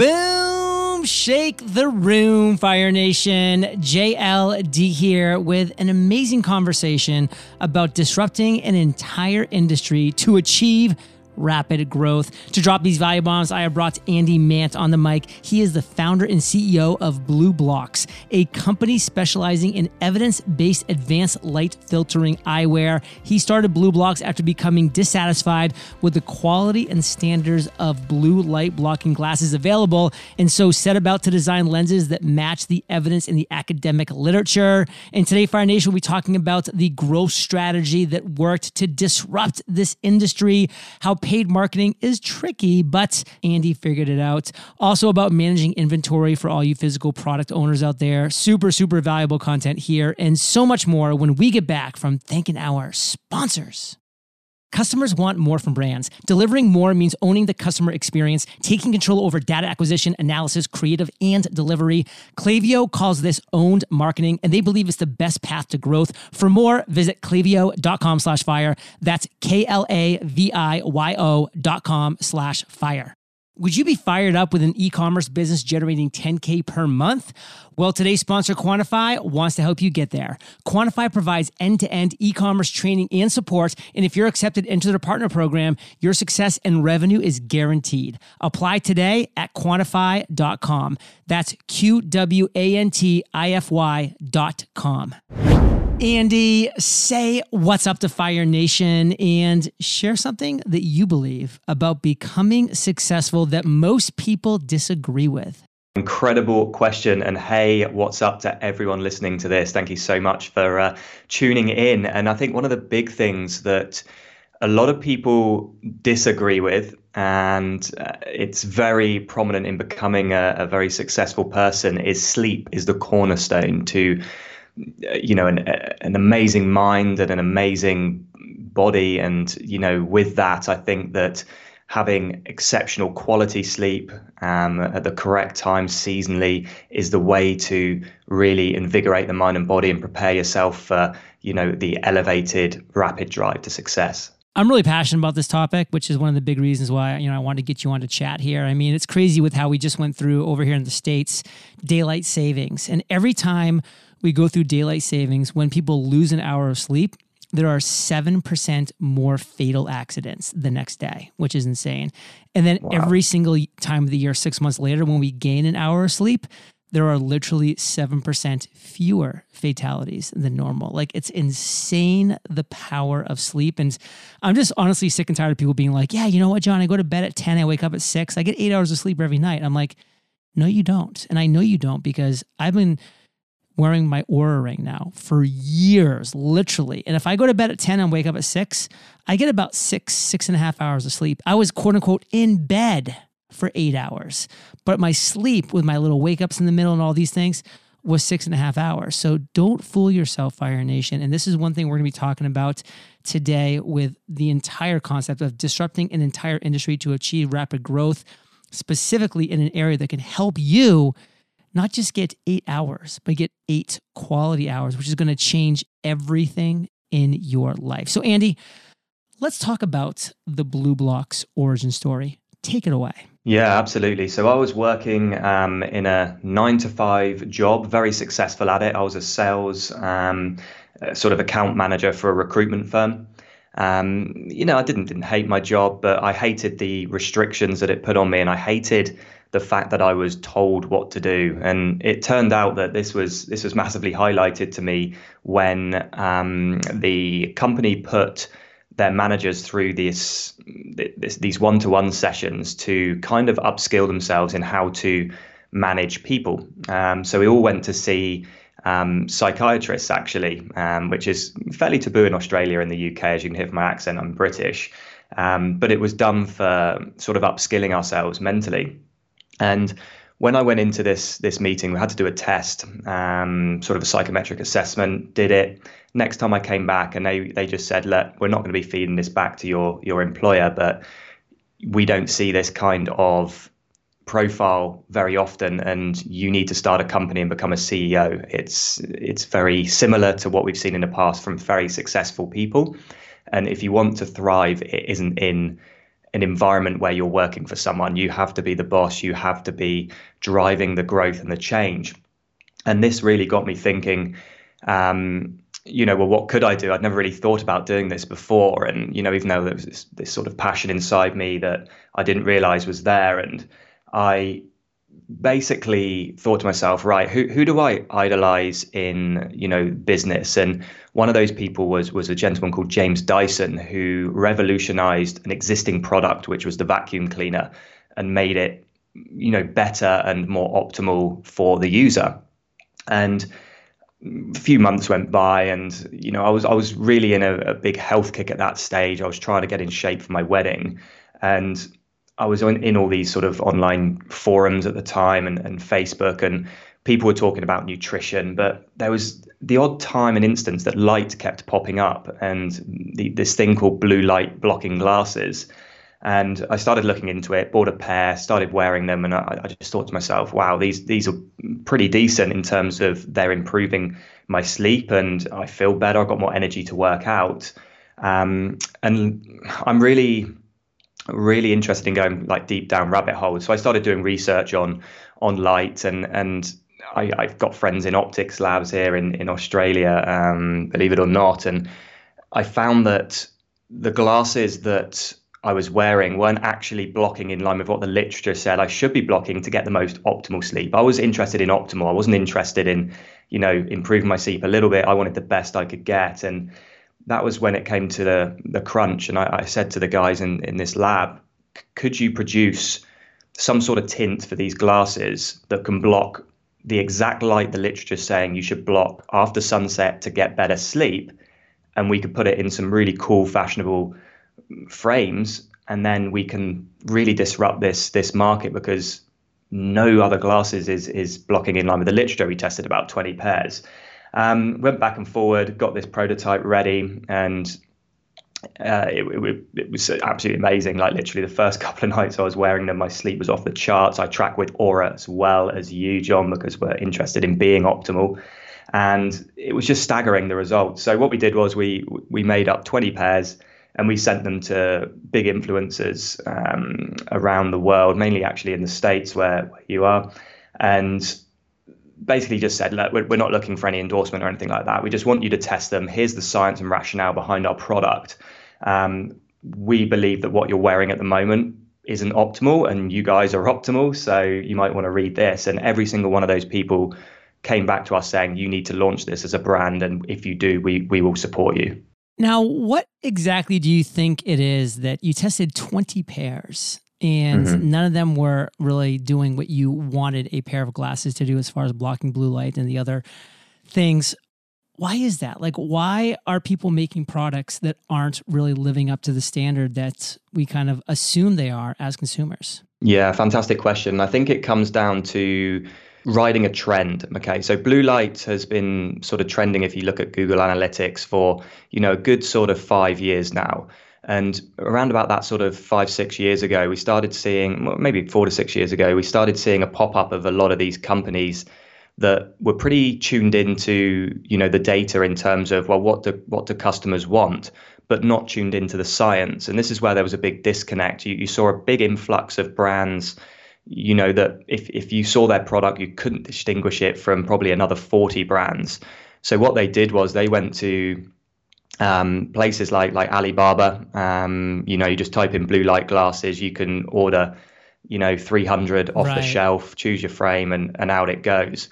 Boom! Shake the room, Fire Nation. JLD here with an amazing conversation about disrupting an entire industry to achieve rapid growth. To drop these value bombs, I have brought Andy Mant on the mic. He is the founder and CEO of BLUblox, a company specializing in evidence based advanced light filtering eyewear. He started BLUblox after becoming dissatisfied with the quality and standards of blue light blocking glasses available, and so set about to design lenses that match the evidence in the academic literature. And today, Fire Nation will be talking about the growth strategy that worked to disrupt this industry, how paid marketing is tricky, but Andy figured it out. Also, about managing inventory for all you physical product owners out there. Super, super valuable content here, and so much more when we get back from thanking our sponsors. Customers want more from brands. Delivering more means owning the customer experience, taking control over data acquisition, analysis, creative, and delivery. Klaviyo calls this owned marketing, and they believe it's the best path to growth. For more, visit klaviyo.com slash fire. That's K-L-A-V-I-Y-O dot com slash fire. Would you be fired up with an e commerce business generating 10K per month? Well, today's sponsor, Qwantify, wants to help you get there. Qwantify provides end to end e commerce training and support. And if you're accepted into their partner program, your success and revenue is guaranteed. Apply today at qwantify.com. That's Q W A N T I F Y.com. Andy, say what's up to Fire Nation and share something that you believe about becoming successful that most people disagree with. Incredible question. And hey, what's up to everyone listening to this? Thank you so much for uh, tuning in. And I think one of the big things that a lot of people disagree with, and uh, it's very prominent in becoming a, a very successful person, is sleep is the cornerstone to you know, an, an amazing mind and an amazing body. And, you know, with that, I think that having exceptional quality sleep um, at the correct time seasonally is the way to really invigorate the mind and body and prepare yourself for, you know, the elevated, rapid drive to success. I'm really passionate about this topic, which is one of the big reasons why you know I wanted to get you on to chat here. I mean, it's crazy with how we just went through over here in the states daylight savings, and every time we go through daylight savings, when people lose an hour of sleep, there are 7% more fatal accidents the next day, which is insane. And then wow. every single time of the year, six months later, when we gain an hour of sleep, there are literally 7% fewer fatalities than normal. Like it's insane the power of sleep. And I'm just honestly sick and tired of people being like, yeah, you know what, John, I go to bed at 10, I wake up at 6, I get eight hours of sleep every night. I'm like, no, you don't. And I know you don't because I've been wearing my Oura ring now for years, literally. And if I go to bed at 10 and wake up at 6, I get about six, six and a half hours of sleep. I was quote unquote in bed for eight hours, but my sleep with my little wake ups in the middle and all these things was six and a half hours. So don't fool yourself, Fire Nation. And this is one thing we're going to be talking about today with the entire concept of disrupting an entire industry to achieve rapid growth, specifically in an area that can help you not just get eight hours, but get eight quality hours, which is going to change everything in your life. So, Andy, let's talk about the BLUblox origin story. Take it away. Yeah, absolutely. So I was working um, in a nine to five job, very successful at it. I was a sales um, sort of account manager for a recruitment firm. Um, you know, I didn't didn't hate my job, but I hated the restrictions that it put on me, and I hated the fact that I was told what to do. And it turned out that this was this was massively highlighted to me when um, the company put their managers through this, this these one-to-one sessions to kind of upskill themselves in how to manage people. Um, so we all went to see um, psychiatrists actually, um, which is fairly taboo in Australia and the UK. As you can hear from my accent, I'm British. Um, but it was done for sort of upskilling ourselves mentally. And when I went into this this meeting, we had to do a test, um, sort of a psychometric assessment. Did it. Next time I came back, and they they just said, "Look, we're not going to be feeding this back to your your employer, but we don't see this kind of profile very often and you need to start a company and become a CEO it's it's very similar to what we've seen in the past from very successful people and if you want to thrive it isn't in an environment where you're working for someone. You have to be the boss, you have to be driving the growth and the change. And this really got me thinking. Um, you know, well, what could I do? I'd never really thought about doing this before. And, you know, even though there was this, this sort of passion inside me that I didn't realize was there. And I basically thought to myself, right, who who do I idolize in you know business? And one of those people was was a gentleman called James Dyson who revolutionized an existing product, which was the vacuum cleaner, and made it you know better and more optimal for the user. And a few months went by and you know I was I was really in a, a big health kick at that stage. I was trying to get in shape for my wedding and I was in, in all these sort of online forums at the time and, and Facebook, and people were talking about nutrition, but there was the odd time and instance that light kept popping up, and the, this thing called blue light blocking glasses. And I started looking into it, bought a pair, started wearing them, and I, I just thought to myself, "Wow, these these are pretty decent in terms of they're improving my sleep, and I feel better. I've got more energy to work out." Um, and I'm really really interested in going like deep down rabbit holes. So I started doing research on on light and and I, have got friends in optics labs here in in Australia, um, believe it or not, and I found that the glasses that I was wearing weren't actually blocking in line with what the literature said I should be blocking to get the most optimal sleep. I was interested in optimal. I wasn't interested in, you know, improving my sleep a little bit. I wanted the best I could get. And that was when it came to the the crunch, and I, I said to the guys in in this lab, could you produce some sort of tint for these glasses that can block the exact light the literature is saying you should block after sunset to get better sleep, and we could put it in some really cool, fashionable frames, and then we can really disrupt this this market because no other glasses is is blocking in line with the literature. We tested about 20 pairs. Um, went back and forward, got this prototype ready, and uh, it, it, it, was absolutely amazing. Like literally the first couple of nights I was wearing them, my sleep was off the charts. I track with Oura as well as you, John, because we're interested in being optimal. And it was just staggering the results. So what we did was we we made up 20 pairs and we sent them to big influencers um, around the world, mainly actually in the states where, where you are. And basically just said, look, we're, not looking for any endorsement or anything like that. We just want you to test them. Here's the science and rationale behind our product. Um, we believe that what you're wearing at the moment isn't optimal, and you guys are optimal. So you might want to read this. And every single one of those people came back to us saying, you need to launch this as a brand. And if you do, we, we will support you. Now, what exactly do you think it is that you tested 20 pairs and mm-hmm. none of them were really doing what you wanted a pair of glasses to do as far as blocking blue light and the other things. Why is that? Like why are people making products that aren't really living up to the standard that we kind of assume they are as consumers? Yeah fantastic question. I think it comes down to riding a trend okay? So blue light has been sort of trending if you look at google analytics for you know a good sort of 5 years now and around about that sort of five, six years ago, we started seeing, well, maybe four to six years ago, we started seeing a pop up of a lot of these companies that were pretty tuned into, you know, the data in terms of, well, what do what do customers want, but not tuned into the science. And this is where there was a big disconnect. You, you saw a big influx of brands you know that if, if you saw their product you couldn't distinguish it from probably another 40 brands so what they did was they went to um, places like like Alibaba, um, you know, you just type in blue light glasses, you can order, you know, 300 off right. the shelf, choose your frame, and and out it goes.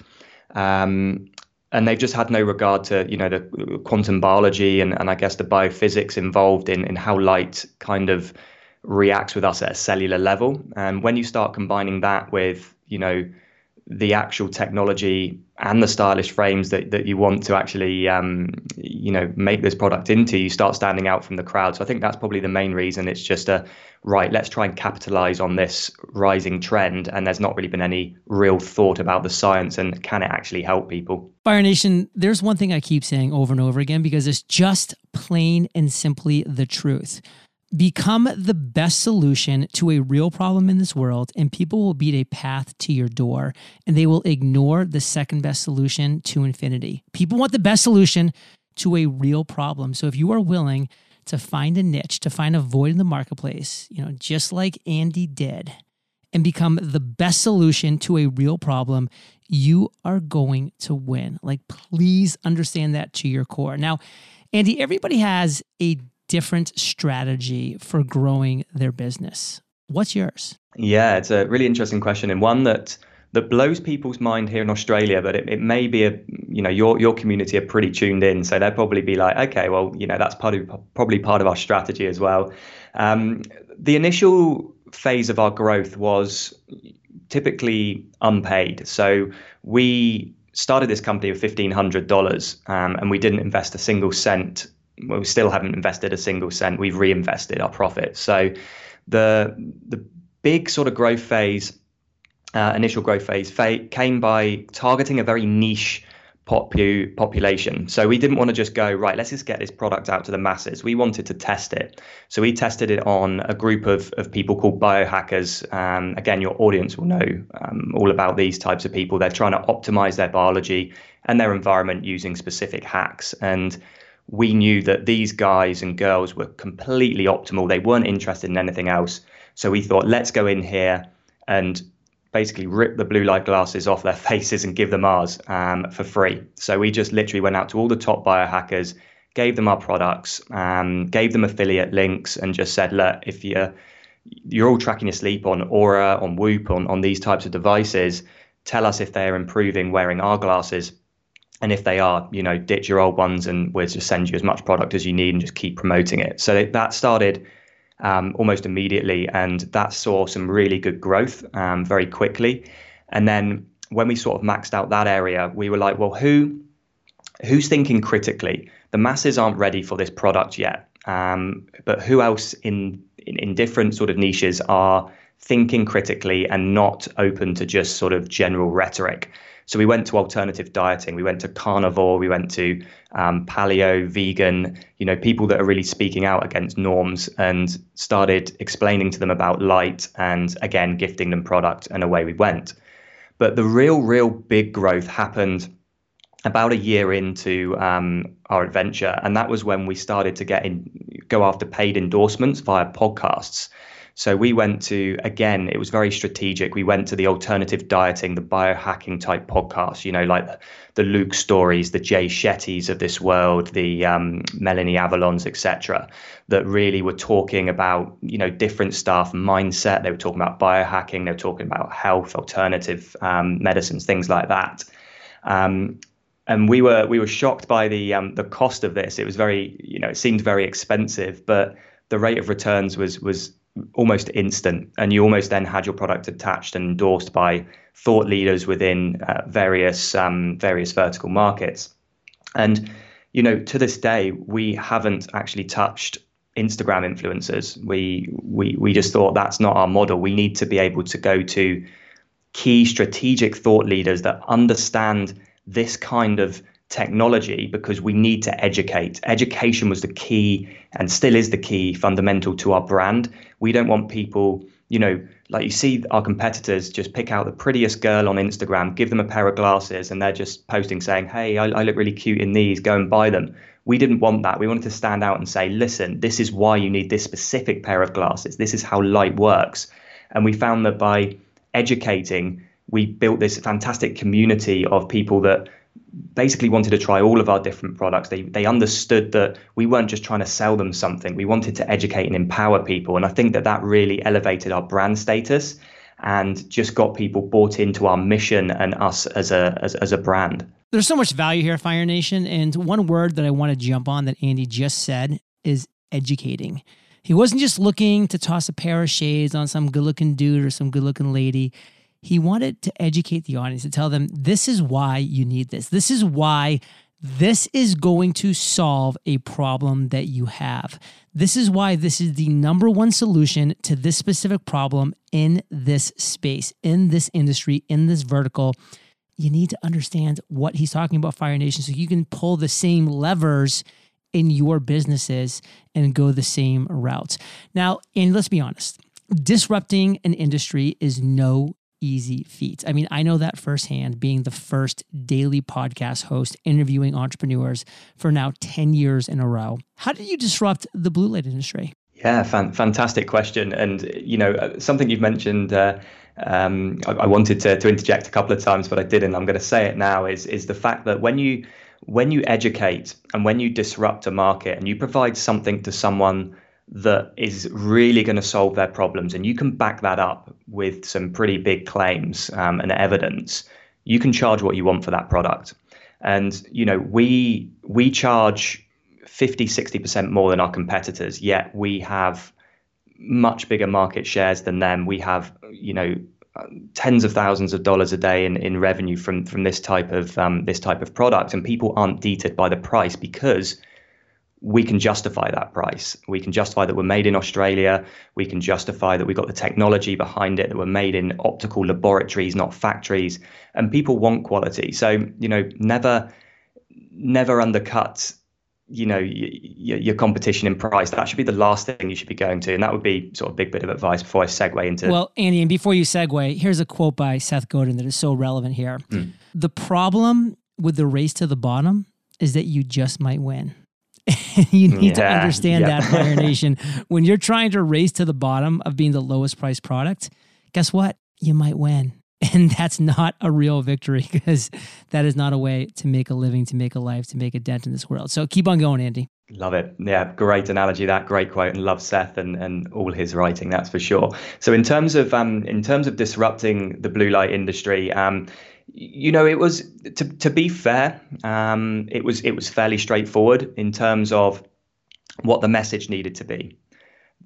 Um, and they've just had no regard to you know the quantum biology and, and I guess the biophysics involved in in how light kind of reacts with us at a cellular level. And when you start combining that with you know the actual technology and the stylish frames that, that you want to actually um, you know make this product into you start standing out from the crowd. So i think that's probably the main reason. It's just a right let's try and capitalize on this rising trend. And there's not really been any real thought about the science and can it actually help people? Fire nation there's one thing i keep saying over and over again because it's just plain and simply the truth Become the best solution to a real problem in this world, and people will beat a path to your door, and they will ignore the second best solution to infinity. People want the best solution to a real problem. So if you are willing to find a niche, to find a void in the marketplace, you know, just like Andy did, and become the best solution to a real problem, you are going to win. Like, please understand that to your core. Now, Andy, everybody has a different strategy for growing their business. What's yours? Yeah, it's a really interesting question and one that that blows people's mind here in Australia, but it, it may be a you know your your community are pretty tuned in, so they'll probably be like, okay, well you know that's part of probably part of our strategy as well. Um, the initial phase of our growth was typically unpaid, so we started this company with fifteen hundred dollars, um, and we didn't invest a single cent. Well, we still haven't invested a single cent. We've reinvested our profits. So the the big sort of growth phase uh, initial growth phase came by targeting a very niche popu- population. So we didn't want to just go, right, let's just get this product out to the masses. We wanted to test it. So we tested it on a group of, of people called biohackers. Um, again, your audience will know um, all about these types of people. They're trying to optimize their biology and their environment using specific hacks. And we knew that these guys and girls were completely optimal. They weren't interested in anything else. So we thought, let's go in here and basically rip the blue light glasses off their faces and give them ours um, for free. So we just literally went out to all the top biohackers, gave them our products, um, gave them affiliate links, and just said, look, if you're you're all tracking your sleep on Oura, on Whoop, on, on these types of devices, tell us if they're improving wearing our glasses. And if they are, you know, ditch your old ones and we'll just send you as much product as you need and just keep promoting it. So that started um, almost immediately, and that saw some really good growth um, very quickly. And then when we sort of maxed out that area, we were like, well, who who's thinking critically? The masses aren't ready for this product yet, um, but who else in, in in different sort of niches are thinking critically and not open to just sort of general rhetoric? So we went to alternative dieting, we went to carnivore, we went to um, paleo, vegan, you know, people that are really speaking out against norms and started explaining to them about light and again, gifting them product and away we went. But the real, real big growth happened about a year into um, our adventure, and that was when we started to get in, go after paid endorsements via podcasts. So we went to, again, it was very strategic. We went to the alternative dieting, the biohacking type podcasts, you know, like the, the Luke Storeys, the Jay Shetty's of this world, the um, Melanie Avalons, etc., that really were talking about, you know, different stuff, mindset. They were talking about biohacking. They were talking about health, alternative um, medicines, things like that. Um, and we were we were shocked by the um, the cost of this. It was very, you know, it seemed very expensive, but the rate of returns was was almost instant, and you almost then had your product attached and endorsed by thought leaders within uh, various um, various vertical markets. And you know, to this day, we haven't actually touched Instagram influencers. We we we just thought that's not our model. We need to be able to go to key strategic thought leaders that understand this kind of technology because we need to educate. Education was the key and still is the key fundamental to our brand. We don't want people, you know, like you see our competitors just pick out the prettiest girl on Instagram, give them a pair of glasses, and they're just posting saying, Hey, I, I look really cute in these, go and buy them. We didn't want that. We wanted to stand out and say, Listen, this is why you need this specific pair of glasses. This is how light works. And we found that by educating, we built this fantastic community of people that basically wanted to try all of our different products. They they understood that we weren't just trying to sell them something. We wanted to educate and empower people, and I think that that really elevated our brand status and just got people bought into our mission and us as a as, as a brand. There's so much value here, Fire Nation, and one word that I want to jump on that Andy just said is educating. He wasn't just looking to toss a pair of shades on some good-looking dude or some good-looking lady he wanted to educate the audience to tell them this is why you need this. This is why this is going to solve a problem that you have. This is why this is the number one solution to this specific problem in this space, in this industry, in this vertical. You need to understand what he's talking about, Fire Nation, so you can pull the same levers in your businesses and go the same routes. Now, and let's be honest, disrupting an industry is no easy feat. I mean, I know that firsthand being the first daily podcast host interviewing entrepreneurs for now 10 years in a row. How did you disrupt the blue light industry? Yeah, fan- fantastic question. And, you know, uh, something you've mentioned. Uh, um, I, I, wanted to, to interject a couple of times, but I didn't. I'm going to say it now. Is is the fact that when you when you educate and when you disrupt a market and you provide something to someone that is really going to solve their problems, and you can back that up with some pretty big claims um, and evidence, you can charge what you want for that product. And you know, we we charge 50, 60% more than our competitors, yet we have much bigger market shares than them. We have, you know, tens of thousands of dollars a day in, in revenue from from this type of um, this type of product, and people aren't deterred by the price because we can justify that price. We can justify that we're made in Australia. We can justify that we've got the technology behind it, that we're made in optical laboratories, not factories. And people want quality. So, you know, never, never undercut you know your, your competition in price that should be the last thing you should be going to and that would be sort of a big bit of advice before i segue into well andy and before you segue here's a quote by seth godin that is so relevant here mm. the problem with the race to the bottom is that you just might win you need yeah, to understand yeah. that fire nation when you're trying to race to the bottom of being the lowest price product guess what you might win and that's not a real victory because that is not a way to make a living, to make a life, to make a dent in this world. So keep on going, Andy. Love it. Yeah, great analogy. That great quote, and love Seth and, and all his writing. That's for sure. So in terms of um, in terms of disrupting the blue light industry, um, you know, it was to to be fair, um, it was it was fairly straightforward in terms of what the message needed to be.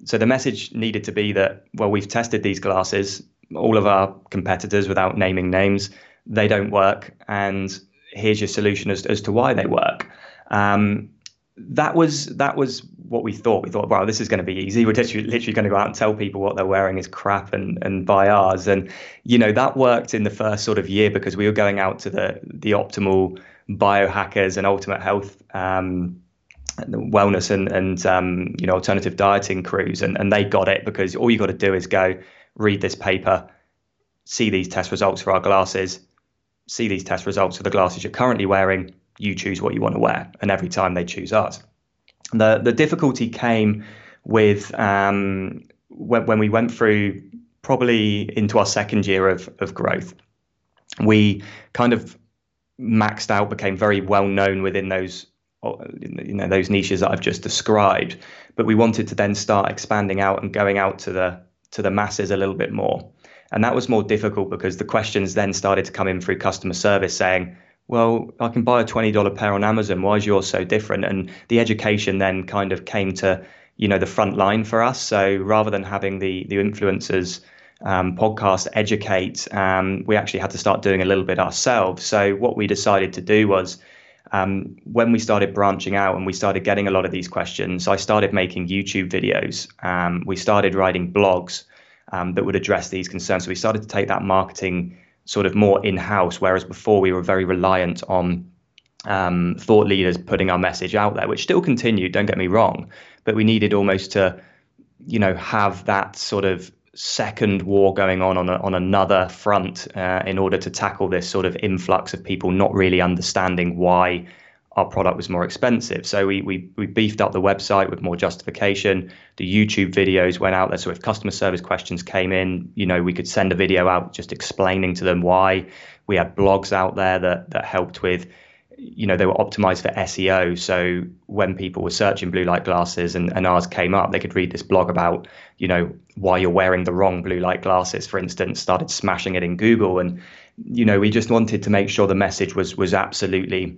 So the message needed to be that well, we've tested these glasses all of our competitors without naming names, they don't work. And here's your solution as, as to why they work. Um, that was that was what we thought. We thought, wow, this is going to be easy. We're literally, literally going to go out and tell people what they're wearing is crap and and buy ours. And you know that worked in the first sort of year because we were going out to the the optimal biohackers and ultimate health um, wellness and and um, you know alternative dieting crews, and and they got it because all you got to do is go read this paper, see these test results for our glasses, see these test results for the glasses you're currently wearing, you choose what you want to wear. And every time they choose us. The, the difficulty came with um, when, when we went through probably into our second year of, of growth. We kind of maxed out, became very well known within those you know those niches that I've just described. But we wanted to then start expanding out and going out to the to the masses a little bit more. And that was more difficult because the questions then started to come in through customer service saying, well, I can buy a $20 pair on Amazon. Why is yours so different? And the education then kind of came to, you know, the front line for us. So rather than having the the influencers um, podcast educate, um, we actually had to start doing a little bit ourselves. So what we decided to do was um, when we started branching out and we started getting a lot of these questions, I started making YouTube videos. Um, we started writing blogs um, that would address these concerns. So we started to take that marketing sort of more in house, whereas before we were very reliant on um, thought leaders putting our message out there, which still continued, don't get me wrong, but we needed almost to, you know, have that sort of second war going on on, a, on another front uh, in order to tackle this sort of influx of people not really understanding why our product was more expensive. So we, we, we beefed up the website with more justification. The YouTube videos went out there. So if customer service questions came in, you know, we could send a video out just explaining to them why. We had blogs out there that that helped with you know they were optimized for SEO. So when people were searching blue light glasses and, and ours came up, they could read this blog about you know why you're wearing the wrong blue light glasses, for instance. Started smashing it in Google, and you know we just wanted to make sure the message was was absolutely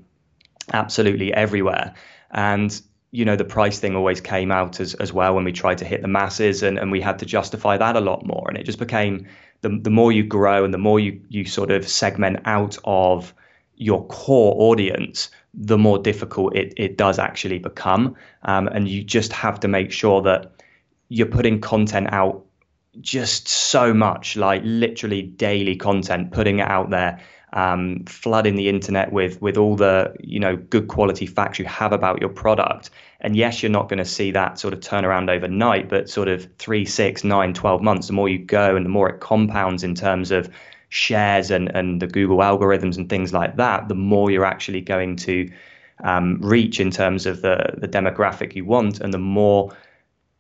absolutely everywhere. And you know the price thing always came out as as well when we tried to hit the masses, and and we had to justify that a lot more. And it just became the the more you grow and the more you you sort of segment out of your core audience, the more difficult it, it does actually become. Um, and you just have to make sure that you're putting content out just so much, like literally daily content, putting it out there. Um, flooding the internet with with all the you know good quality facts you have about your product. And yes, you're not going to see that sort of turnaround overnight, but sort of three, six, nine, 12 months, the more you go and the more it compounds in terms of shares and, and the Google algorithms and things like that, the more you're actually going to um, reach in terms of the, the demographic you want and the more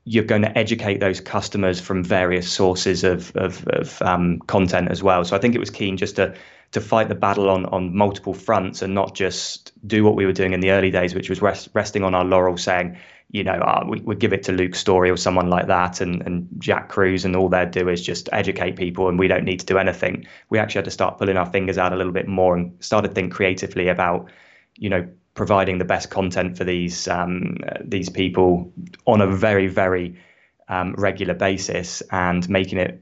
you're going to educate those customers from various sources of, of, of um, content as well. So I think it was keen just to to fight the battle on on multiple fronts and not just do what we were doing in the early days, which was rest, resting on our laurels, saying, you know, uh, we would give it to Luke Storey or someone like that, and and Jack Kruse, and all they do is just educate people, and we don't need to do anything. We actually had to start pulling our fingers out a little bit more and started think creatively about, you know, providing the best content for these um, these people on a very very um, regular basis and making it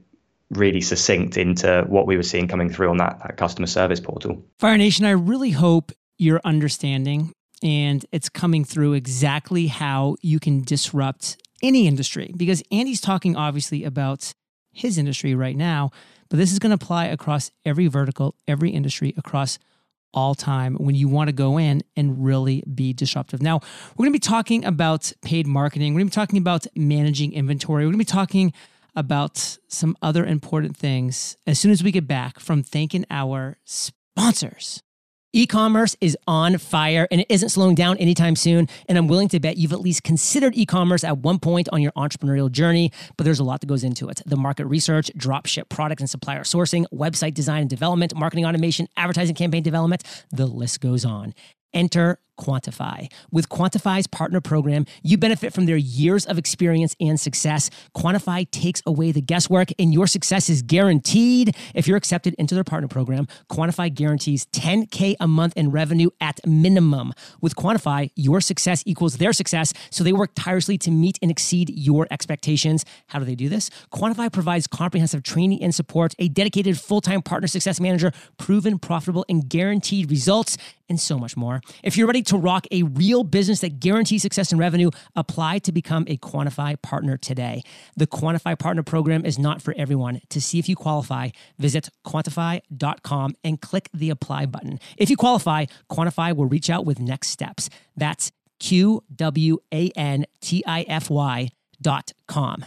really succinct into what we were seeing coming through on that, that customer service portal. Fire Nation, I really hope you're understanding and it's coming through exactly how you can disrupt any industry because Andy's talking obviously about his industry right now, but this is going to apply across every vertical, every industry, across all time when you want to go in and really be disruptive. Now, we're going to be talking about paid marketing. We're going to be talking about managing inventory. We're going to be talking about some other important things as soon as we get back from thanking our sponsors. E commerce is on fire and it isn't slowing down anytime soon. And I'm willing to bet you've at least considered e commerce at one point on your entrepreneurial journey, but there's a lot that goes into it the market research, drop ship product and supplier sourcing, website design and development, marketing automation, advertising campaign development. The list goes on. Enter Qwantify. With Qwantify's partner program, you benefit from their years of experience and success. Qwantify takes away the guesswork, and your success is guaranteed. If you're accepted into their partner program, Qwantify guarantees 10K a month in revenue at minimum. With Qwantify, your success equals their success, so they work tirelessly to meet and exceed your expectations. How do they do this? Qwantify provides comprehensive training and support, a dedicated full time partner success manager, proven profitable and guaranteed results, and so much more. If you're ready to rock a real business that guarantees success and revenue, apply to become a Qwantify partner today. The Qwantify partner program is not for everyone. To see if you qualify, visit qwantify.com and click the apply button. If you qualify, Qwantify will reach out with next steps. That's Q W A N T I F Y dot com.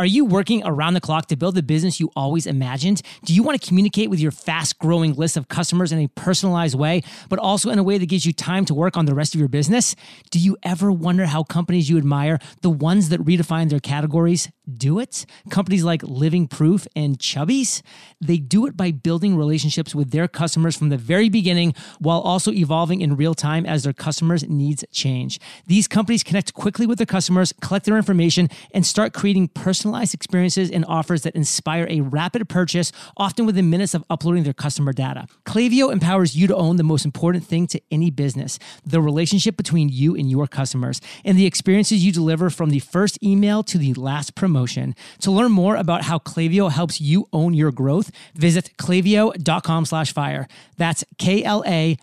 Are you working around the clock to build the business you always imagined? Do you want to communicate with your fast growing list of customers in a personalized way, but also in a way that gives you time to work on the rest of your business? Do you ever wonder how companies you admire, the ones that redefine their categories, do it? Companies like Living Proof and Chubbies, they do it by building relationships with their customers from the very beginning while also evolving in real time as their customers' needs change. These companies connect quickly with their customers, collect their information, and start creating personalized experiences and offers that inspire a rapid purchase, often within minutes of uploading their customer data. Klaviyo empowers you to own the most important thing to any business the relationship between you and your customers, and the experiences you deliver from the first email to the last promotion. To learn more about how Klaviyo helps you own your growth, visit klaviyo.com slash fire. That's K-L-A-V-I-Y-O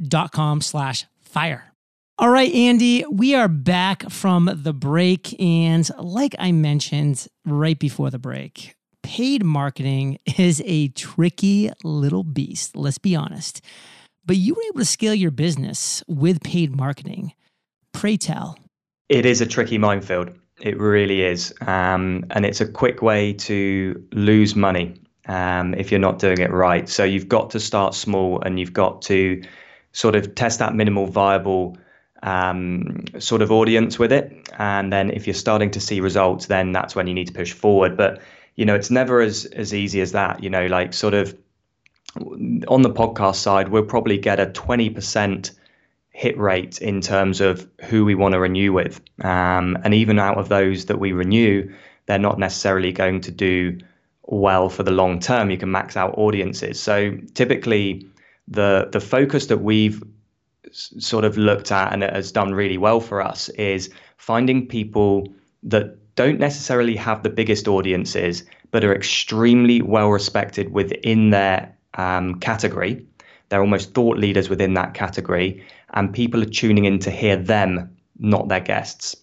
dot com slash fire. All right, Andy, we are back from the break. And like I mentioned right before the break, paid marketing is a tricky little beast, let's be honest. But you were able to scale your business with paid marketing. Pray tell. It is a tricky minefield. It really is. Um, and it's a quick way to lose money um, if you're not doing it right. So you've got to start small and you've got to sort of test that minimal viable um, sort of audience with it. And then if you're starting to see results, then that's when you need to push forward. But, you know, it's never as, as easy as that. You know, like sort of on the podcast side, we'll probably get a 20% hit rate in terms of who we want to renew with. Um, and even out of those that we renew, they're not necessarily going to do well for the long term. You can max out audiences. So typically, the the focus that we've sort of looked at and it has done really well for us is finding people that don't necessarily have the biggest audiences, but are extremely well respected within their um, category. They're almost thought leaders within that category, and people are tuning in to hear them, not their guests.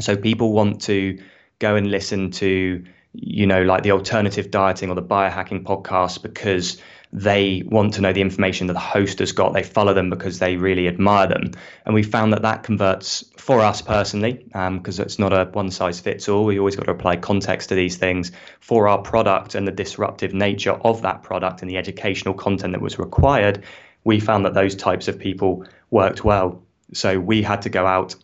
So people want to go and listen to, you know, like the alternative dieting or the biohacking podcast because they want to know the information that the host has got. They follow them because they really admire them. And we found that that converts for us personally, because um, it's not a one size fits all. We always got to apply context to these things for our product and the disruptive nature of that product and the educational content that was required. We found that those types of people worked well. So we had to go out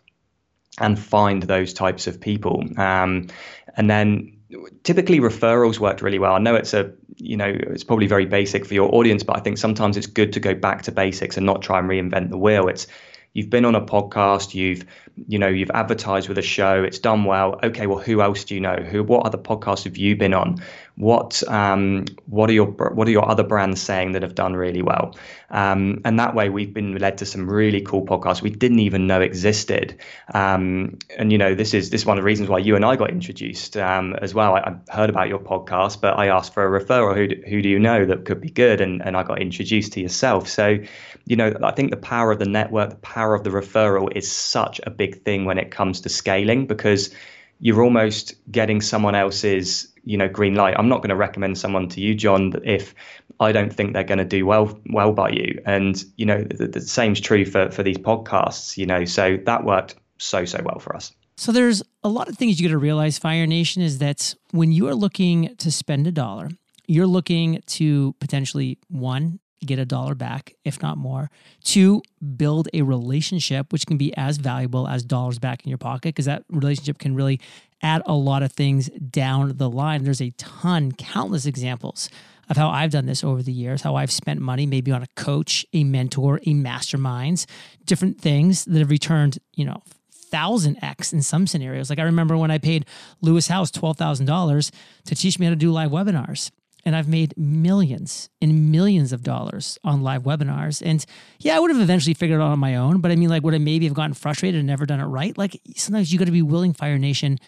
and find those types of people. Um, and then typically referrals worked really well. I know it's a you know it's probably very basic for your audience, but I think sometimes it's good to go back to basics and not try and reinvent the wheel. It's you've been on a podcast, you've you know you've advertised with a show, it's done well. Okay, well, who else do you know? Who what other podcasts have you been on? What um, what are your what are your other brands saying that have done really well? Um, and that way, we've been led to some really cool podcasts we didn't even know existed. Um, and you know, this is this is one of the reasons why you and I got introduced um, as well. I, I, heard about your podcast, but I asked for a referral. Who do, who do you know that could be good? And and I got introduced to yourself. So, you know, I think the power of the network, the power of the referral, is such a big thing when it comes to scaling because you're almost getting someone else's you know green light. I'm not going to recommend someone to you john if i don't think they're going to do well well by you. And you know the, the same's true for for these podcasts you know so that worked so so well for us. So there's a lot of things you got to realize fire nation is that when you are looking to spend a dollar you're looking to potentially one get a dollar back, if not more. Two, build a relationship, which can be as valuable as dollars back in your pocket, because that relationship can really add a lot of things down the line. There's a ton, countless examples of how I've done this over the years, how I've spent money maybe on a coach, a mentor, a masterminds, different things that have returned, you know, thousand X in some scenarios. Like I remember when I paid Lewis Howes $12,000 to teach me how to do live webinars and I've made millions and millions of dollars on live webinars. And yeah, I would have eventually figured it out on my own, but I mean, like, would I maybe have gotten frustrated and never done it right? Like, sometimes you got to be willing, Fire Nation,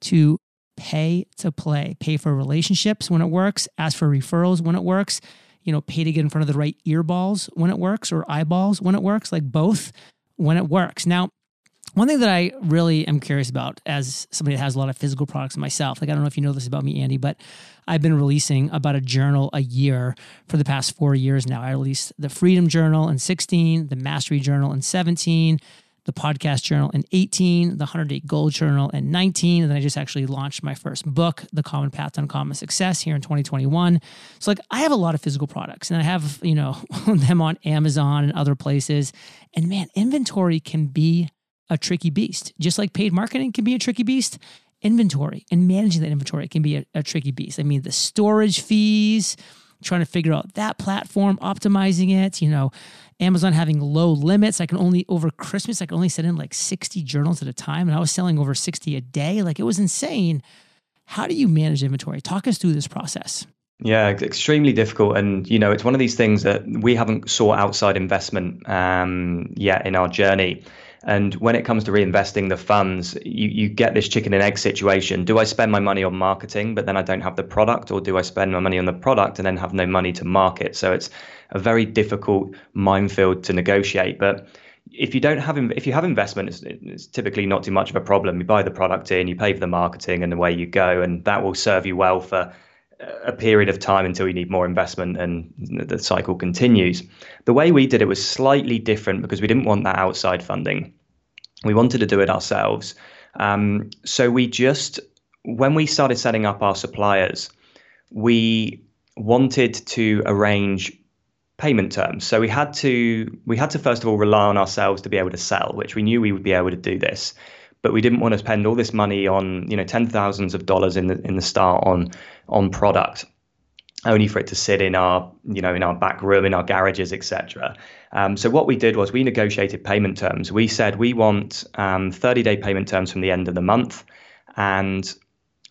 to pay to play, pay for relationships when it works, ask for referrals when it works, you know, pay to get in front of the right earballs when it works or eyeballs when it works, like both when it works. Now, one thing that I really am curious about as somebody that has a lot of physical products myself, like I don't know if you know this about me, Andy, but I've been releasing about a journal a year for the past four years now. I released the Freedom Journal in 16, the Mastery Journal in 17, the Podcast Journal in 18, the 100 Day Goal Journal in 19, and then I just actually launched my first book, The Common Path to Uncommon Success, here in 2021. So, like, I have a lot of physical products, and I have, you know, them on Amazon and other places. And man, inventory can be a tricky beast. Just like paid marketing can be a tricky beast, inventory and managing that inventory can be a, a tricky beast. I mean, the storage fees, trying to figure out that platform, optimizing it, you know, Amazon having low limits. I can only, over Christmas, I can only send in like 60 journals at a time. And I was selling over 60 a day. Like it was insane. How do you manage inventory? Talk us through this process. Yeah, extremely difficult, and you know it's one of these things that we haven't sought outside investment um, yet in our journey. And when it comes to reinvesting the funds, you, you get this chicken and egg situation. Do I spend my money on marketing, but then I don't have the product, or do I spend my money on the product and then have no money to market? So it's a very difficult minefield to negotiate. But if you don't have if you have investment, it's, it's, typically not too much of a problem. You buy the product in, you pay for the marketing, and away you go, and that will serve you well for a period of time until you need more investment and the cycle continues. The way we did it was slightly different because we didn't want that outside funding. We wanted to do it ourselves. Um, so we just, when we started setting up our suppliers, we wanted to arrange payment terms. So we had to we had to first of all rely on ourselves to be able to sell, which we knew we would be able to do this but we didn't want to spend all this money on you know ten thousands of dollars in the in the start on on product only for it to sit in our you know in our back room in our garages etc um, so what we did was we negotiated payment terms. We said we want um, 30 day payment terms from the end of the month and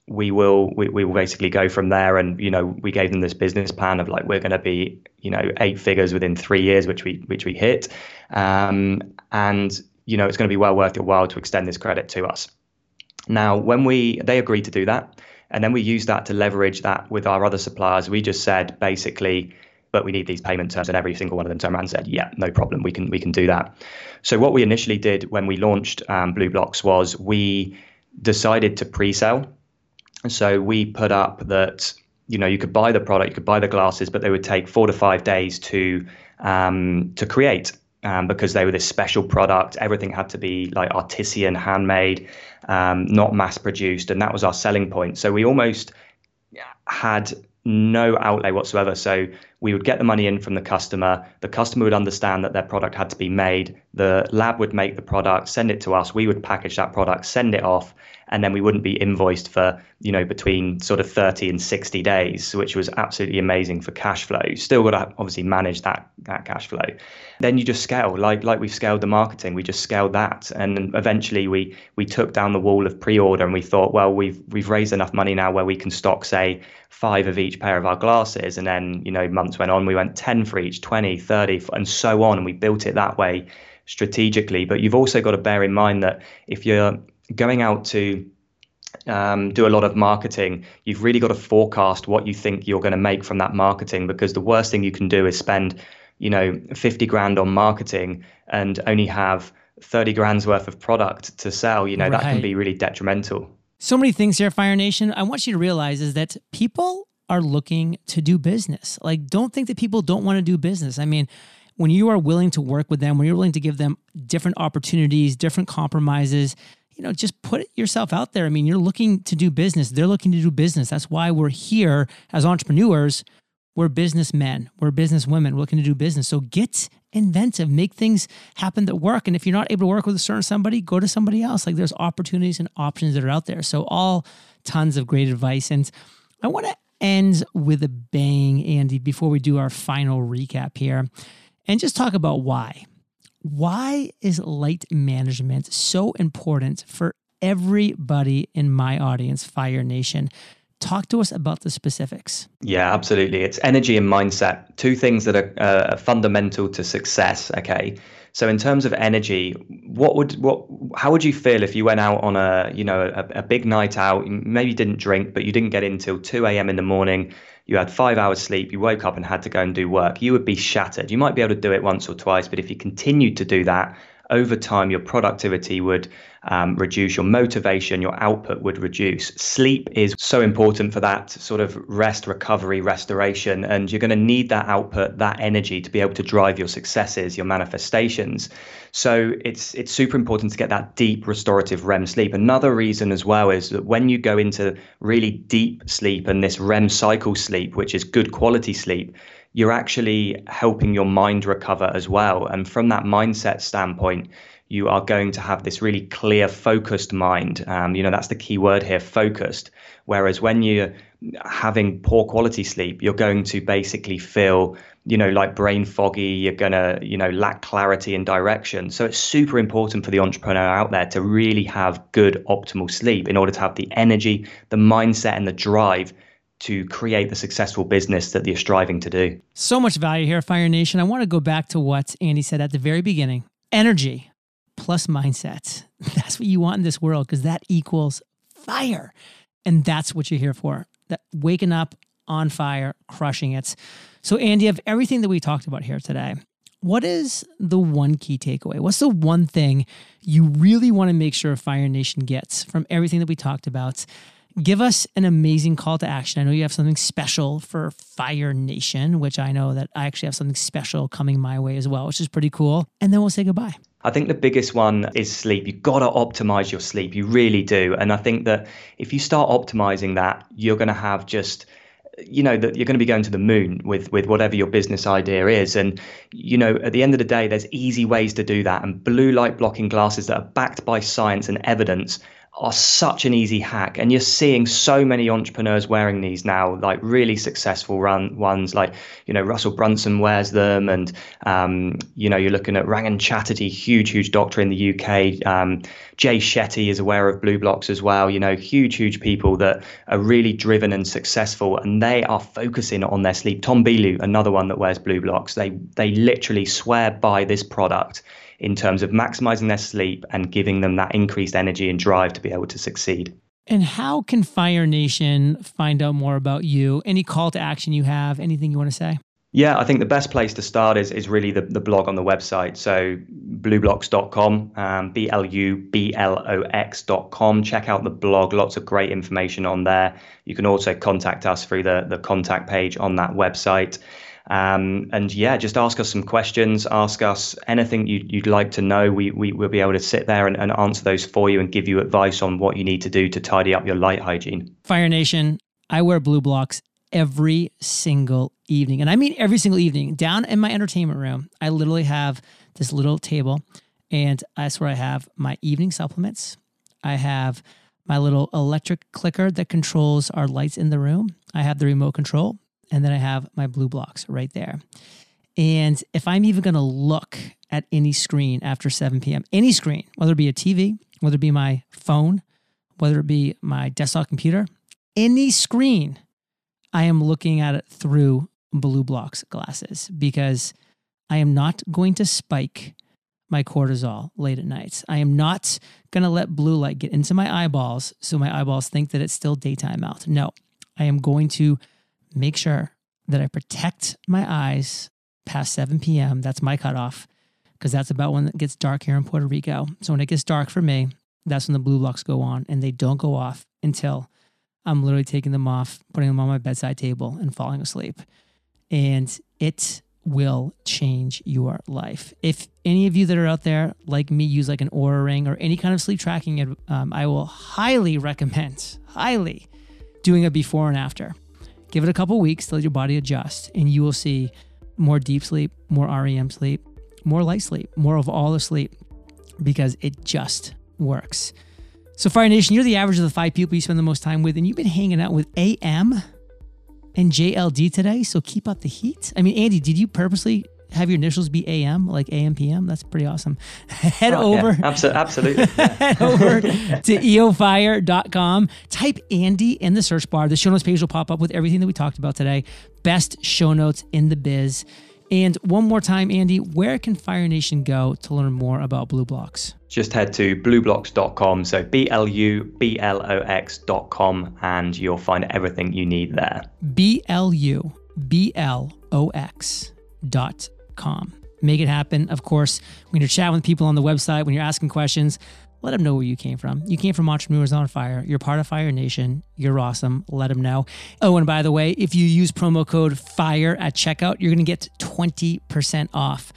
we will we, we will basically go from there. And you know we gave them this business plan of like we're going to be you know eight figures within three years which we which we hit. Um, and you know, it's going to be well worth your while to extend this credit to us. Now, when we they agreed to do that, and then we used that to leverage that with our other suppliers, we just said basically, but we need these payment terms, and every single one of them turned around and said, yeah, no problem, we can we can do that. So what we initially did when we launched um, BLUblox was we decided to pre-sell. So we put up that you know, you could buy the product, you could buy the glasses, but they would take four to five days to um, to create um, because they were this special product. Everything had to be like artisan, handmade, um, not mass produced, and that was our selling point. So we almost had no outlay whatsoever. So we would get the money in from the customer. The customer would understand that their product had to be made. The lab would make the product, send it to us. We would package that product, send it off, and then we wouldn't be invoiced for you know between sort of 30 and 60 days which was absolutely amazing for cash flow still got to obviously manage that that cash flow then you just scale like like we've scaled the marketing we just scaled that and eventually we we took down the wall of pre-order and we thought well we've we've raised enough money now where we can stock say five of each pair of our glasses and then you know months went on we went 10 for each 20 30 and so on and we built it that way strategically but you've also got to bear in mind that if you're going out to um, do a lot of marketing, you've really got to forecast what you think you're going to make from that marketing because the worst thing you can do is spend, you know, 50 grand on marketing and only have 30 grand's worth of product to sell. You know, right. that can be really detrimental. So many things here, Fire Nation. I want you to realize is that people are looking to do business. Like, don't think that people don't want to do business. I mean, when you are willing to work with them, when you're willing to give them different opportunities, different compromises, you know, just put yourself out there. I mean, you're looking to do business. They're looking to do business. That's why we're here as entrepreneurs. We're businessmen. We're businesswomen. We're looking to do business. So get inventive, make things happen that work. And if you're not able to work with a certain somebody, go to somebody else. Like there's opportunities and options that are out there. So all tons of great advice. And I want to end with a bang, Andy, before we do our final recap here, and just talk about why. Why is light management so important for everybody in my audience, Fire Nation? Talk to us about the specifics. Yeah, absolutely. It's energy and mindset, two things that are uh, fundamental to success. Okay. So in terms of energy, what would what how would you feel if you went out on a you know a, a big night out, maybe didn't drink, but you didn't get in till 2 a.m. in the morning, you had five hours sleep, you woke up and had to go and do work, you would be shattered. You might be able to do it once or twice, but if you continued to do that, over time your productivity would um, reduce, your motivation, your output would reduce. Sleep is so important for that sort of rest, recovery, restoration, and you're going to need that output, that energy to be able to drive your successes, your manifestations. So it's it's super important to get that deep restorative REM sleep. Another reason as well is that when you go into really deep sleep and this REM cycle sleep, which is good quality sleep, you're actually helping your mind recover as well. And from that mindset standpoint, you are going to have this really clear, focused mind. Um, you know, that's the key word here focused. Whereas when you're having poor quality sleep, you're going to basically feel, you know, like brain foggy. You're going to, you know, lack clarity and direction. So it's super important for the entrepreneur out there to really have good, optimal sleep in order to have the energy, the mindset, and the drive to create the successful business that you're striving to do. So much value here, Fire Nation. I want to go back to what Andy said at the very beginning energy plus mindset. That's what you want in this world because that equals fire. And that's what you're here for. That waking up on fire, crushing it. So, Andy, of everything that we talked about here today, what is the one key takeaway? What's the one thing you really want to make sure Fire Nation gets from everything that we talked about? Give us an amazing call to action. I know you have something special for Fire Nation, which I know that I actually have something special coming my way as well, which is pretty cool. And then we'll say goodbye. I think the biggest one is sleep. You've got to optimize your sleep. You really do. And I think that if you start optimizing that, you're going to have just you know that you're going to be going to the moon with with whatever your business idea is and you know at the end of the day there's easy ways to do that and blue light blocking glasses that are backed by science and evidence are such an easy hack and you're seeing so many entrepreneurs wearing these now like really successful run ones like you know russell brunson wears them and um, you know you're looking at rangan chatterjee huge huge doctor in the uk um, jay shetty is aware of BLUblox as well you know huge huge people that are really driven and successful and they are focusing on their sleep. Tom Bilyeu, another one that wears BLUblox they they literally swear by this product in terms of maximizing their sleep and giving them that increased energy and drive to be able to succeed. And how can Fire Nation find out more about you? Any call to action you have? Anything you want to say? Yeah, I think the best place to start is, is really the, the blog on the website. So blublox.com, um, B L U B L O X.com. Check out the blog, lots of great information on there. You can also contact us through the, the contact page on that website. Um, and yeah, just ask us some questions, ask us anything you'd, you'd like to know. We, we, will be able to sit there and, and answer those for you and give you advice on what you need to do to tidy up your light hygiene. Fire Nation, I wear BLUblox every single evening. And I mean every single evening. Down in my entertainment room, I literally have this little table, and that's where I have my evening supplements. I have my little electric clicker that controls our lights in the room. I have the remote control, and then I have my BLUblox right there. And if I'm even going to look at any screen after 7 p.m., any screen, whether it be a TV, whether it be my phone, whether it be my desktop computer, any screen, I am looking at it through BLUblox glasses because I am not going to spike my cortisol late at night. I am not going to let blue light get into my eyeballs so my eyeballs think that it's still daytime out. No, I am going to make sure that I protect my eyes past 7 p.m. That's my cutoff because that's about when it gets dark here in Puerto Rico. So when it gets dark for me, that's when the BLUblox go on and they don't go off until I'm literally taking them off, putting them on my bedside table, and falling asleep. And it will change your life. If any of you that are out there, like me, use like an Oura ring or any kind of sleep tracking, um, I will highly recommend, highly, doing a before and after. Give it a couple weeks to let your body adjust, and you will see more deep sleep, more REM sleep, more light sleep, more of all the sleep because it just works. So, Fire Nation, you're the average of the five people you spend the most time with, and you've been hanging out with AM and JLD today. So, keep up the heat. I mean, Andy, did you purposely have your initials be AM, like AM PM? That's pretty awesome. head oh, over. Yeah, absolutely. Yeah. head over to eofire.com. Type Andy in the search bar. The show notes page will pop up with everything that we talked about today. Best show notes in the biz. And one more time, Andy, where can Fire Nation go to learn more about BLUblox? Just head to blublox.com. So B L U B L O X.com, and you'll find everything you need there. B L U B L O Make it happen. Of course, when you're chatting with people on the website, when you're asking questions, let them know where you came from. You came from Entrepreneurs on Fire. You're part of Fire Nation. You're awesome. Let them know. Oh, and by the way, if you use promo code FIRE at checkout, you're going to get 20% off.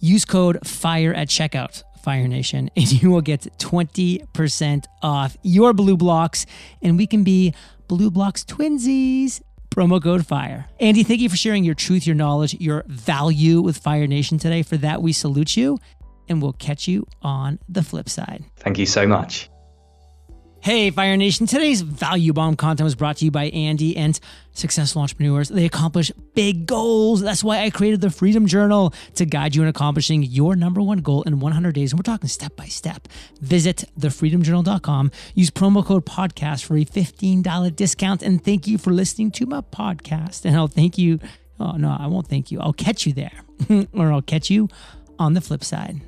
Use code FIRE at checkout, Fire Nation, and you will get 20% off your BLUblox, and we can be BLUblox twinsies. Promo code FIRE. Andy, thank you for sharing your truth, your knowledge, your value with Fire Nation today. For that, we salute you and we'll catch you on the flip side. Thank you so much. Hey, Fire Nation. Today's Value Bomb content was brought to you by Andy and successful entrepreneurs. They accomplish big goals. That's why I created the Freedom Journal to guide you in accomplishing your number one goal in 100 days. And we're talking step by step. Visit thefreedomjournal.com. Use promo code podcast for a $15 discount. And thank you for listening to my podcast. And I'll thank you. Oh, no, I won't thank you. I'll catch you there, or I'll catch you on the flip side.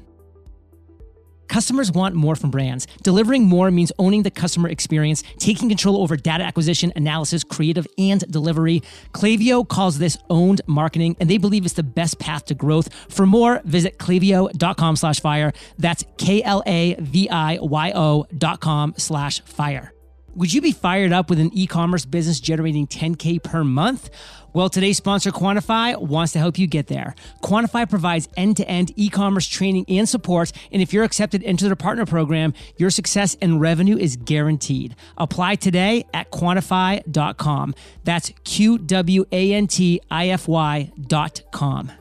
Customers want more from brands. Delivering more means owning the customer experience, taking control over data acquisition, analysis, creative, and delivery. Klaviyo calls this owned marketing, and they believe it's the best path to growth. For more, visit klaviyo.com slash fire. That's K-L-A-V-I-Y-O dot com slash fire. Would you be fired up with an e-commerce business generating 10K per month? Well, today's sponsor, Qwantify, wants to help you get there. Qwantify provides end to end e commerce training and support. And if you're accepted into their partner program, your success and revenue is guaranteed. Apply today at qwantify.com. That's Q W A N T I F Y.com.